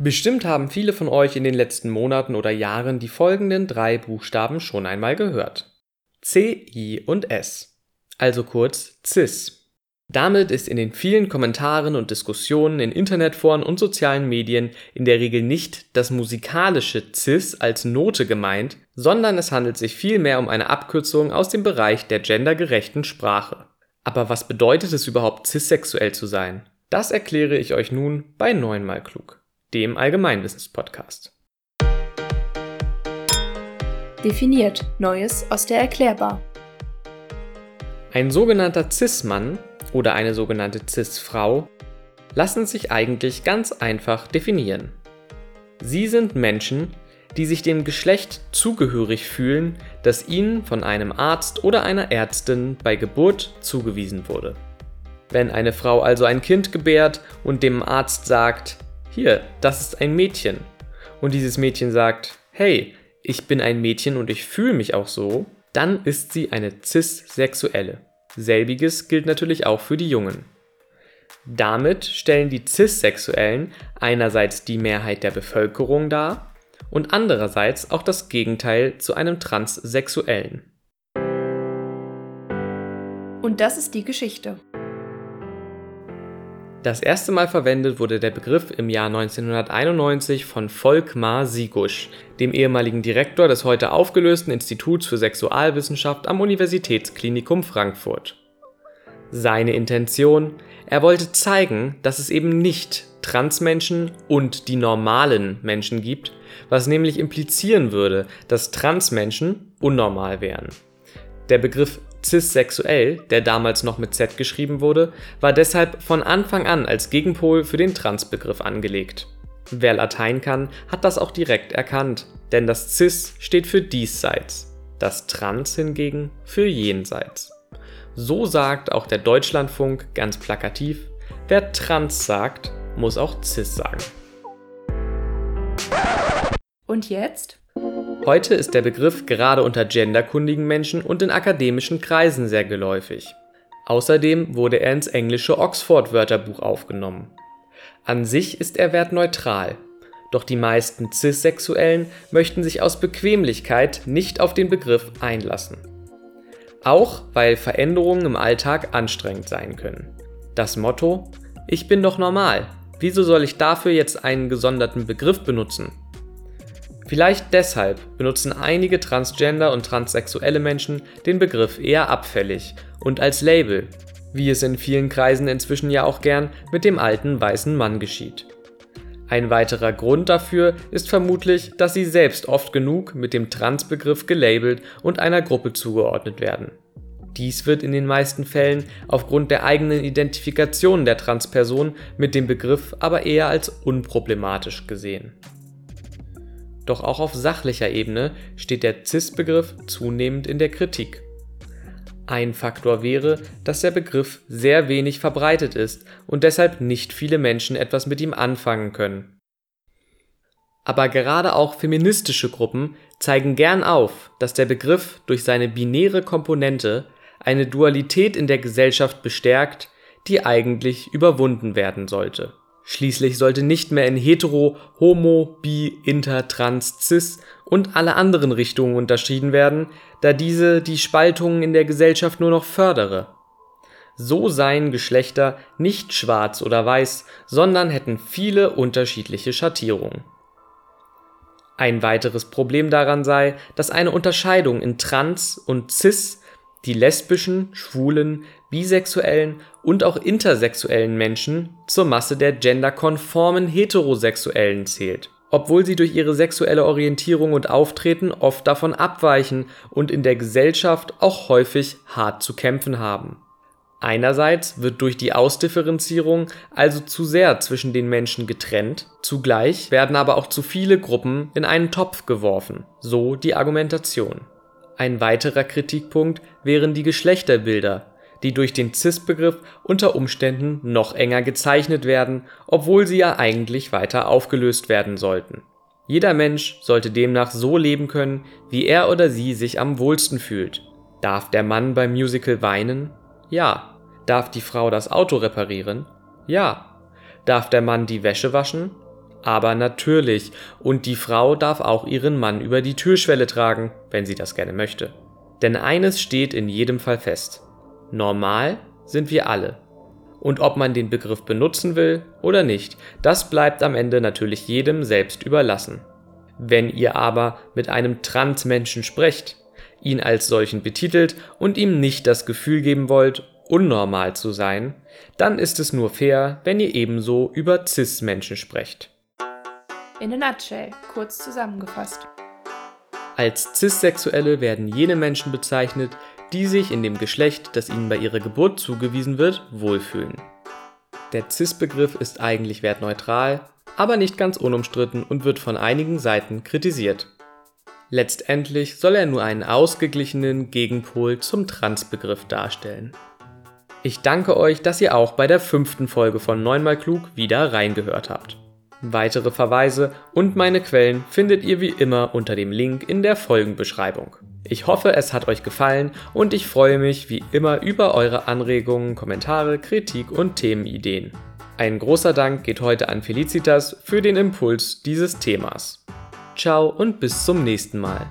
Bestimmt haben viele von euch in den letzten Monaten oder Jahren die folgenden drei Buchstaben schon einmal gehört. C, I und S. Also kurz CIS. Damit ist in den vielen Kommentaren und Diskussionen in Internetforen und sozialen Medien in der Regel nicht das musikalische CIS als Note gemeint, sondern es handelt sich vielmehr um eine Abkürzung aus dem Bereich der gendergerechten Sprache. Aber was bedeutet es überhaupt, cissexuell zu sein? Das erkläre ich euch nun bei Neunmal klug dem Allgemeinwissenspodcast. Definiert Neues aus der Erklärbar. Ein sogenannter Cis-Mann oder eine sogenannte Cis-Frau lassen sich eigentlich ganz einfach definieren. Sie sind Menschen, die sich dem Geschlecht zugehörig fühlen, das ihnen von einem Arzt oder einer Ärztin bei Geburt zugewiesen wurde. Wenn eine Frau also ein Kind gebärt und dem Arzt sagt, hier, das ist ein Mädchen. Und dieses Mädchen sagt, hey, ich bin ein Mädchen und ich fühle mich auch so, dann ist sie eine cis-sexuelle. Selbiges gilt natürlich auch für die Jungen. Damit stellen die cis-Sexuellen einerseits die Mehrheit der Bevölkerung dar und andererseits auch das Gegenteil zu einem Transsexuellen. Und das ist die Geschichte. Das erste Mal verwendet wurde der Begriff im Jahr 1991 von Volkmar Sigusch, dem ehemaligen Direktor des heute aufgelösten Instituts für Sexualwissenschaft am Universitätsklinikum Frankfurt. Seine Intention: Er wollte zeigen, dass es eben nicht Transmenschen und die normalen Menschen gibt, was nämlich implizieren würde, dass Transmenschen unnormal wären. Der Begriff cissexuell, der damals noch mit Z geschrieben wurde, war deshalb von Anfang an als Gegenpol für den Transbegriff angelegt. Wer Latein kann, hat das auch direkt erkannt, denn das cis steht für diesseits, das trans hingegen für jenseits. So sagt auch der Deutschlandfunk ganz plakativ, wer trans sagt, muss auch cis sagen. Und jetzt? Heute ist der Begriff gerade unter genderkundigen Menschen und in akademischen Kreisen sehr geläufig. Außerdem wurde er ins englische Oxford-Wörterbuch aufgenommen. An sich ist er wertneutral, doch die meisten Cis-Sexuellen möchten sich aus Bequemlichkeit nicht auf den Begriff einlassen. Auch weil Veränderungen im Alltag anstrengend sein können. Das Motto: Ich bin doch normal. Wieso soll ich dafür jetzt einen gesonderten Begriff benutzen? Vielleicht deshalb benutzen einige transgender und transsexuelle Menschen den Begriff eher abfällig und als Label, wie es in vielen Kreisen inzwischen ja auch gern mit dem alten weißen Mann geschieht. Ein weiterer Grund dafür ist vermutlich, dass sie selbst oft genug mit dem Transbegriff gelabelt und einer Gruppe zugeordnet werden. Dies wird in den meisten Fällen aufgrund der eigenen Identifikation der Transperson mit dem Begriff aber eher als unproblematisch gesehen. Doch auch auf sachlicher Ebene steht der CIS-Begriff zunehmend in der Kritik. Ein Faktor wäre, dass der Begriff sehr wenig verbreitet ist und deshalb nicht viele Menschen etwas mit ihm anfangen können. Aber gerade auch feministische Gruppen zeigen gern auf, dass der Begriff durch seine binäre Komponente eine Dualität in der Gesellschaft bestärkt, die eigentlich überwunden werden sollte. Schließlich sollte nicht mehr in hetero, homo, bi, inter, trans, cis und alle anderen Richtungen unterschieden werden, da diese die Spaltungen in der Gesellschaft nur noch fördere. So seien Geschlechter nicht schwarz oder weiß, sondern hätten viele unterschiedliche Schattierungen. Ein weiteres Problem daran sei, dass eine Unterscheidung in trans und cis die lesbischen, schwulen, bisexuellen und auch intersexuellen Menschen zur Masse der genderkonformen Heterosexuellen zählt, obwohl sie durch ihre sexuelle Orientierung und Auftreten oft davon abweichen und in der Gesellschaft auch häufig hart zu kämpfen haben. Einerseits wird durch die Ausdifferenzierung also zu sehr zwischen den Menschen getrennt, zugleich werden aber auch zu viele Gruppen in einen Topf geworfen, so die Argumentation. Ein weiterer Kritikpunkt wären die Geschlechterbilder, die durch den Cis-Begriff unter Umständen noch enger gezeichnet werden, obwohl sie ja eigentlich weiter aufgelöst werden sollten. Jeder Mensch sollte demnach so leben können, wie er oder sie sich am wohlsten fühlt. Darf der Mann beim Musical weinen? Ja. Darf die Frau das Auto reparieren? Ja. Darf der Mann die Wäsche waschen? Aber natürlich, und die Frau darf auch ihren Mann über die Türschwelle tragen, wenn sie das gerne möchte. Denn eines steht in jedem Fall fest. Normal sind wir alle. Und ob man den Begriff benutzen will oder nicht, das bleibt am Ende natürlich jedem selbst überlassen. Wenn ihr aber mit einem Transmenschen sprecht, ihn als solchen betitelt und ihm nicht das Gefühl geben wollt, unnormal zu sein, dann ist es nur fair, wenn ihr ebenso über Cis-Menschen sprecht. In a nutshell, kurz zusammengefasst. Als Cis-Sexuelle werden jene Menschen bezeichnet, die sich in dem Geschlecht, das ihnen bei ihrer Geburt zugewiesen wird, wohlfühlen. Der Cis-Begriff ist eigentlich wertneutral, aber nicht ganz unumstritten und wird von einigen Seiten kritisiert. Letztendlich soll er nur einen ausgeglichenen Gegenpol zum Trans-Begriff darstellen. Ich danke euch, dass ihr auch bei der fünften Folge von Neunmal Klug wieder reingehört habt. Weitere Verweise und meine Quellen findet ihr wie immer unter dem Link in der Folgenbeschreibung. Ich hoffe, es hat euch gefallen und ich freue mich wie immer über eure Anregungen, Kommentare, Kritik und Themenideen. Ein großer Dank geht heute an Felicitas für den Impuls dieses Themas. Ciao und bis zum nächsten Mal.